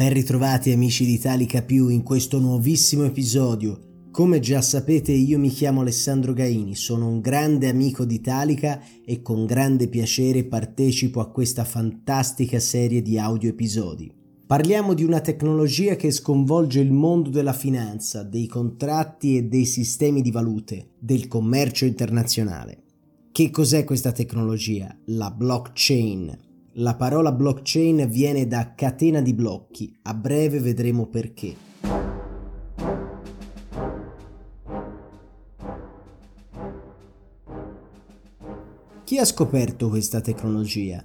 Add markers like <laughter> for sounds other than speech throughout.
Ben ritrovati amici di Italica Più in questo nuovissimo episodio. Come già sapete io mi chiamo Alessandro Gaini, sono un grande amico di Italica e con grande piacere partecipo a questa fantastica serie di audio episodi. Parliamo di una tecnologia che sconvolge il mondo della finanza, dei contratti e dei sistemi di valute, del commercio internazionale. Che cos'è questa tecnologia? La blockchain la parola blockchain viene da catena di blocchi, a breve vedremo perché. Chi ha scoperto questa tecnologia?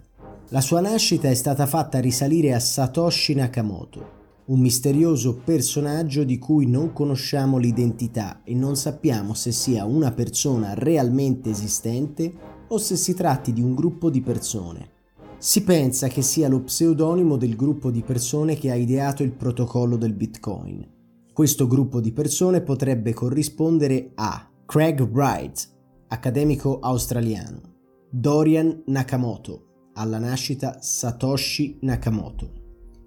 La sua nascita è stata fatta risalire a Satoshi Nakamoto, un misterioso personaggio di cui non conosciamo l'identità e non sappiamo se sia una persona realmente esistente o se si tratti di un gruppo di persone. Si pensa che sia lo pseudonimo del gruppo di persone che ha ideato il protocollo del Bitcoin. Questo gruppo di persone potrebbe corrispondere a Craig Wright, accademico australiano, Dorian Nakamoto, alla nascita Satoshi Nakamoto,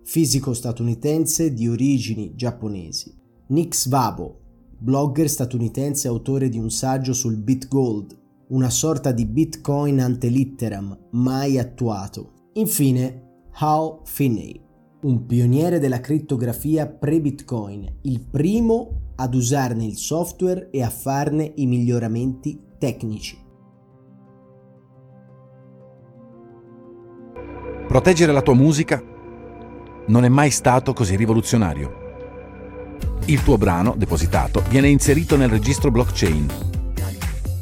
fisico statunitense di origini giapponesi, Nick Svabo, blogger statunitense autore di un saggio sul BitGold una sorta di Bitcoin ante litteram mai attuato. Infine, Hal Finney, un pioniere della crittografia pre-Bitcoin, il primo ad usarne il software e a farne i miglioramenti tecnici. Proteggere la tua musica non è mai stato così rivoluzionario. Il tuo brano, depositato, viene inserito nel registro blockchain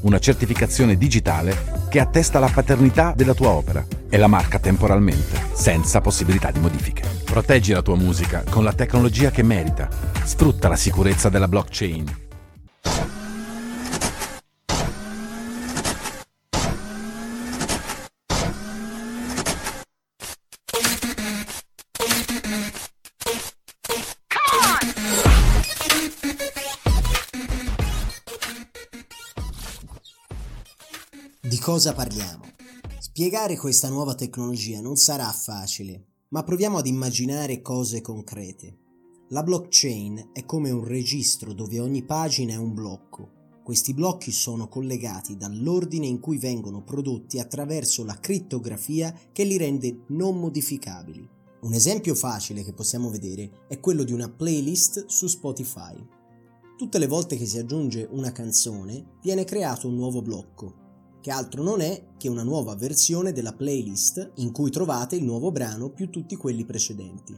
una certificazione digitale che attesta la paternità della tua opera e la marca temporalmente, senza possibilità di modifiche. Proteggi la tua musica con la tecnologia che merita. Sfrutta la sicurezza della blockchain cosa parliamo? Spiegare questa nuova tecnologia non sarà facile, ma proviamo ad immaginare cose concrete. La blockchain è come un registro dove ogni pagina è un blocco. Questi blocchi sono collegati dall'ordine in cui vengono prodotti attraverso la crittografia che li rende non modificabili. Un esempio facile che possiamo vedere è quello di una playlist su Spotify. Tutte le volte che si aggiunge una canzone viene creato un nuovo blocco che altro non è che una nuova versione della playlist in cui trovate il nuovo brano più tutti quelli precedenti.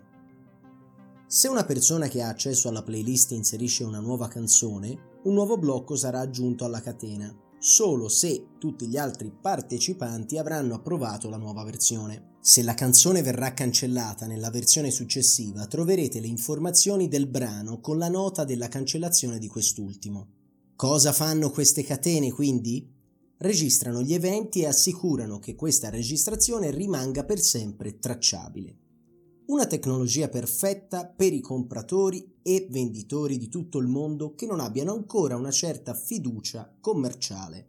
Se una persona che ha accesso alla playlist inserisce una nuova canzone, un nuovo blocco sarà aggiunto alla catena, solo se tutti gli altri partecipanti avranno approvato la nuova versione. Se la canzone verrà cancellata nella versione successiva, troverete le informazioni del brano con la nota della cancellazione di quest'ultimo. Cosa fanno queste catene quindi? Registrano gli eventi e assicurano che questa registrazione rimanga per sempre tracciabile. Una tecnologia perfetta per i compratori e venditori di tutto il mondo che non abbiano ancora una certa fiducia commerciale.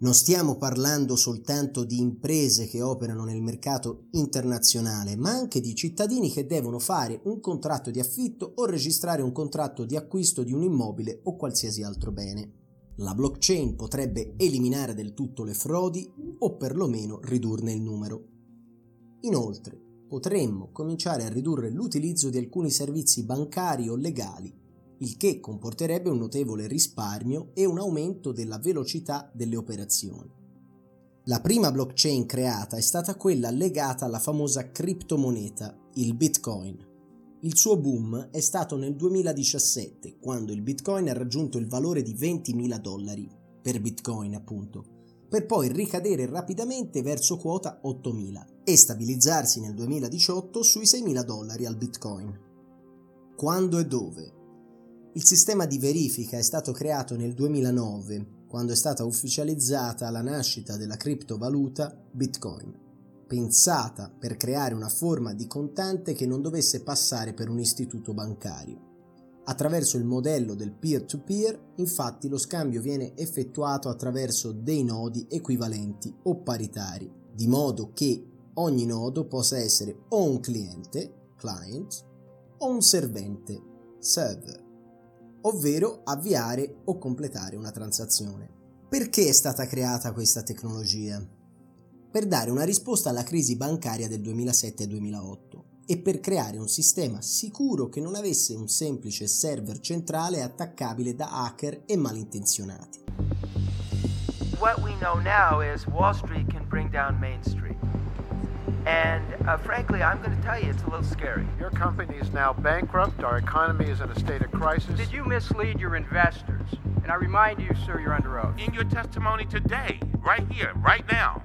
Non stiamo parlando soltanto di imprese che operano nel mercato internazionale, ma anche di cittadini che devono fare un contratto di affitto o registrare un contratto di acquisto di un immobile o qualsiasi altro bene. La blockchain potrebbe eliminare del tutto le frodi o perlomeno ridurne il numero. Inoltre, potremmo cominciare a ridurre l'utilizzo di alcuni servizi bancari o legali, il che comporterebbe un notevole risparmio e un aumento della velocità delle operazioni. La prima blockchain creata è stata quella legata alla famosa criptomoneta, il Bitcoin. Il suo boom è stato nel 2017, quando il Bitcoin ha raggiunto il valore di 20.000 dollari per Bitcoin, appunto, per poi ricadere rapidamente verso quota 8.000 e stabilizzarsi nel 2018 sui 6.000 dollari al Bitcoin. Quando e dove? Il sistema di verifica è stato creato nel 2009, quando è stata ufficializzata la nascita della criptovaluta Bitcoin pensata per creare una forma di contante che non dovesse passare per un istituto bancario. Attraverso il modello del peer-to-peer, infatti, lo scambio viene effettuato attraverso dei nodi equivalenti o paritari, di modo che ogni nodo possa essere o un cliente, client, o un servente, server, ovvero avviare o completare una transazione. Perché è stata creata questa tecnologia? Per dare una risposta alla crisi bancaria del 2007-2008 e per creare un sistema sicuro che non avesse un semplice server centrale attaccabile da hacker e malintenzionati. What we know now is Wall Street can bring down Main Street. And uh, frankly, I'm going to tell you, it's a little scary. Your company is now bankrupt. Our economy is in a state of crisis. Did you mislead your investors? And I remind you, sir, you're under oath. In your testimony today, right here, right now,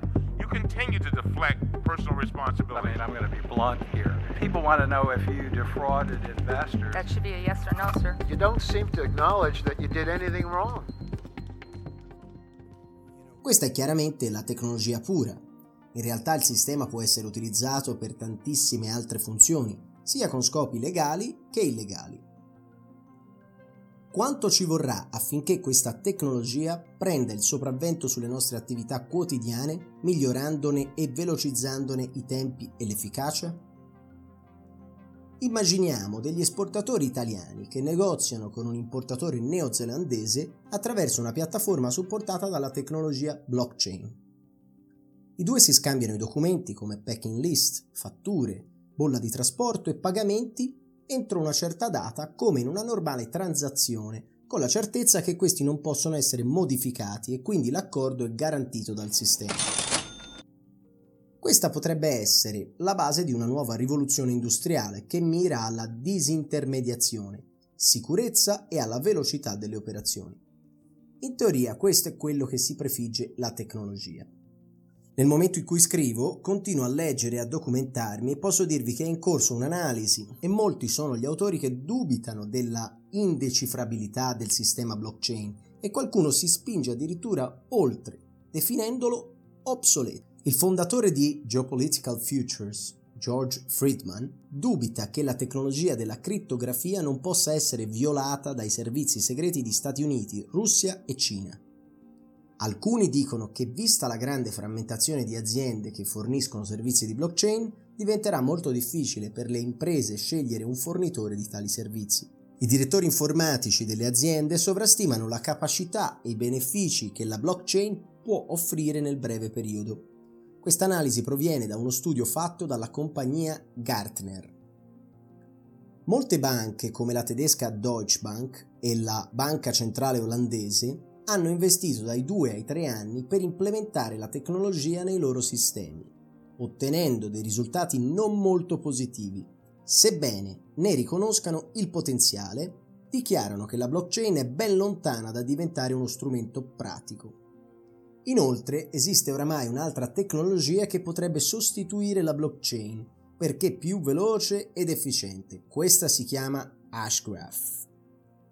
continue to deflect personal I responsibility. mean, I'm going to be blunt here. People want to know if you defrauded investors. That should be a yes or no, sir. You don't seem to acknowledge that you did anything wrong. Questa è chiaramente la tecnologia pura. In realtà il sistema può essere utilizzato per tantissime altre funzioni, sia con scopi legali che illegali. Quanto ci vorrà affinché questa tecnologia prenda il sopravvento sulle nostre attività quotidiane, migliorandone e velocizzandone i tempi e l'efficacia? Immaginiamo degli esportatori italiani che negoziano con un importatore neozelandese attraverso una piattaforma supportata dalla tecnologia blockchain. I due si scambiano i documenti come packing list, fatture, bolla di trasporto e pagamenti entro una certa data come in una normale transazione, con la certezza che questi non possono essere modificati e quindi l'accordo è garantito dal sistema. Questa potrebbe essere la base di una nuova rivoluzione industriale che mira alla disintermediazione, sicurezza e alla velocità delle operazioni. In teoria questo è quello che si prefigge la tecnologia. Nel momento in cui scrivo, continuo a leggere e a documentarmi e posso dirvi che è in corso un'analisi e molti sono gli autori che dubitano della indecifrabilità del sistema blockchain e qualcuno si spinge addirittura oltre, definendolo obsoleto. Il fondatore di Geopolitical Futures, George Friedman, dubita che la tecnologia della crittografia non possa essere violata dai servizi segreti di Stati Uniti, Russia e Cina. Alcuni dicono che vista la grande frammentazione di aziende che forniscono servizi di blockchain, diventerà molto difficile per le imprese scegliere un fornitore di tali servizi. I direttori informatici delle aziende sovrastimano la capacità e i benefici che la blockchain può offrire nel breve periodo. Questa analisi proviene da uno studio fatto dalla compagnia Gartner. Molte banche, come la tedesca Deutsche Bank e la Banca Centrale Olandese, hanno investito dai 2 ai 3 anni per implementare la tecnologia nei loro sistemi, ottenendo dei risultati non molto positivi. Sebbene ne riconoscano il potenziale, dichiarano che la blockchain è ben lontana da diventare uno strumento pratico. Inoltre esiste oramai un'altra tecnologia che potrebbe sostituire la blockchain perché più veloce ed efficiente. Questa si chiama Hashgraph.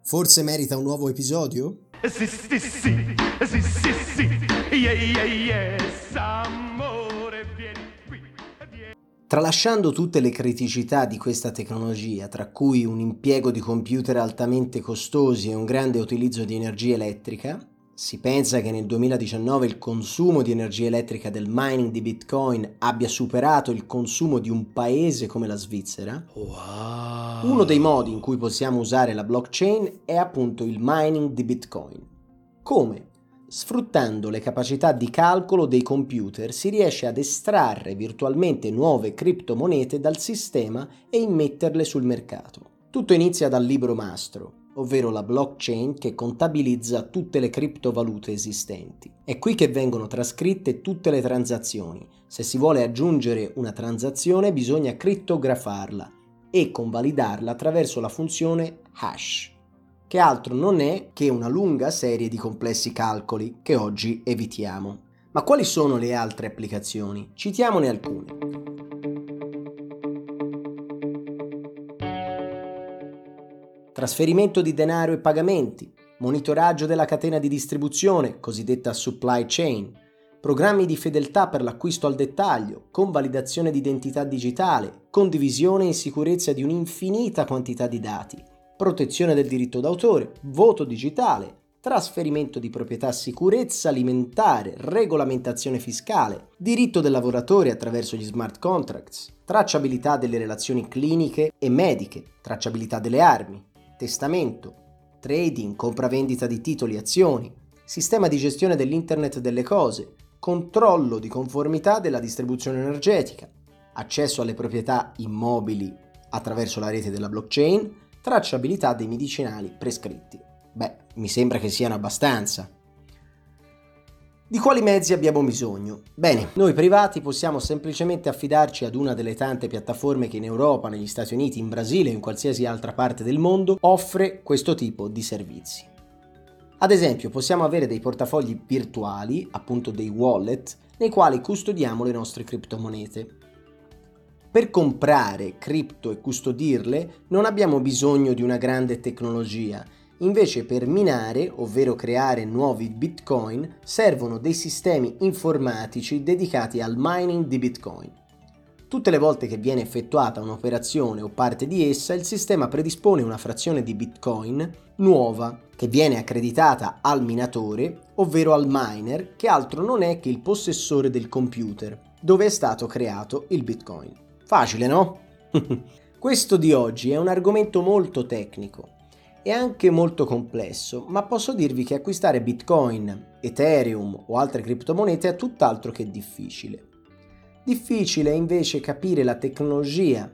Forse merita un nuovo episodio? Sì, sì, sì, sì, sì, sì, yeah, yeah, yes, amore, vieni qui, vieni. Tralasciando tutte le criticità di questa tecnologia, tra cui un impiego di computer altamente costosi e un grande utilizzo di energia elettrica, si pensa che nel 2019 il consumo di energia elettrica del mining di Bitcoin abbia superato il consumo di un paese come la Svizzera. Uno dei modi in cui possiamo usare la blockchain è appunto il mining di Bitcoin. Come? Sfruttando le capacità di calcolo dei computer si riesce ad estrarre virtualmente nuove criptomonete dal sistema e immetterle sul mercato. Tutto inizia dal libro mastro, ovvero la blockchain che contabilizza tutte le criptovalute esistenti. È qui che vengono trascritte tutte le transazioni. Se si vuole aggiungere una transazione bisogna crittografarla e convalidarla attraverso la funzione hash, che altro non è che una lunga serie di complessi calcoli che oggi evitiamo. Ma quali sono le altre applicazioni? Citiamone alcune. Trasferimento di denaro e pagamenti, monitoraggio della catena di distribuzione, cosiddetta supply chain, programmi di fedeltà per l'acquisto al dettaglio, convalidazione di identità digitale, condivisione in sicurezza di un'infinita quantità di dati, protezione del diritto d'autore, voto digitale, trasferimento di proprietà, sicurezza alimentare, regolamentazione fiscale, diritto del lavoratore attraverso gli smart contracts, tracciabilità delle relazioni cliniche e mediche, tracciabilità delle armi, testamento, trading, compravendita di titoli e azioni, sistema di gestione dell'Internet delle cose, controllo di conformità della distribuzione energetica, accesso alle proprietà immobili attraverso la rete della blockchain, tracciabilità dei medicinali prescritti. Beh, mi sembra che siano abbastanza. Di quali mezzi abbiamo bisogno? Bene, noi privati possiamo semplicemente affidarci ad una delle tante piattaforme che in Europa, negli Stati Uniti, in Brasile o in qualsiasi altra parte del mondo offre questo tipo di servizi. Ad esempio, possiamo avere dei portafogli virtuali, appunto dei wallet, nei quali custodiamo le nostre criptomonete. Per comprare cripto e custodirle non abbiamo bisogno di una grande tecnologia, Invece per minare, ovvero creare nuovi bitcoin, servono dei sistemi informatici dedicati al mining di bitcoin. Tutte le volte che viene effettuata un'operazione o parte di essa, il sistema predispone una frazione di bitcoin nuova che viene accreditata al minatore, ovvero al miner, che altro non è che il possessore del computer, dove è stato creato il bitcoin. Facile, no? <laughs> Questo di oggi è un argomento molto tecnico è anche molto complesso, ma posso dirvi che acquistare Bitcoin, Ethereum o altre criptomonete è tutt'altro che difficile. Difficile è invece capire la tecnologia,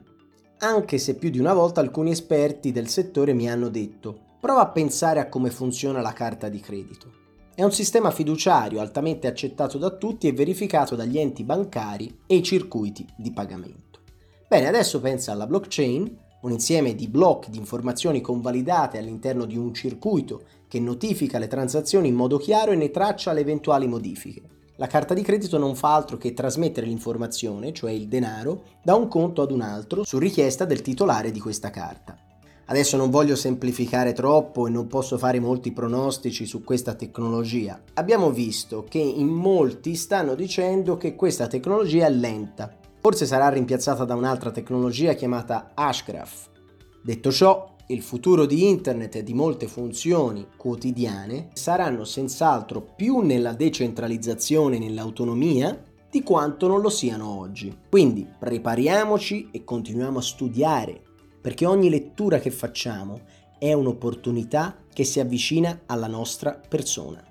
anche se più di una volta alcuni esperti del settore mi hanno detto prova a pensare a come funziona la carta di credito. È un sistema fiduciario altamente accettato da tutti e verificato dagli enti bancari e i circuiti di pagamento. Bene, adesso pensa alla blockchain un insieme di blocchi di informazioni convalidate all'interno di un circuito che notifica le transazioni in modo chiaro e ne traccia le eventuali modifiche. La carta di credito non fa altro che trasmettere l'informazione, cioè il denaro, da un conto ad un altro su richiesta del titolare di questa carta. Adesso non voglio semplificare troppo e non posso fare molti pronostici su questa tecnologia. Abbiamo visto che in molti stanno dicendo che questa tecnologia è lenta, Forse sarà rimpiazzata da un'altra tecnologia chiamata Hashgraph. Detto ciò, il futuro di Internet e di molte funzioni quotidiane saranno senz'altro più nella decentralizzazione e nell'autonomia di quanto non lo siano oggi. Quindi prepariamoci e continuiamo a studiare, perché ogni lettura che facciamo è un'opportunità che si avvicina alla nostra persona.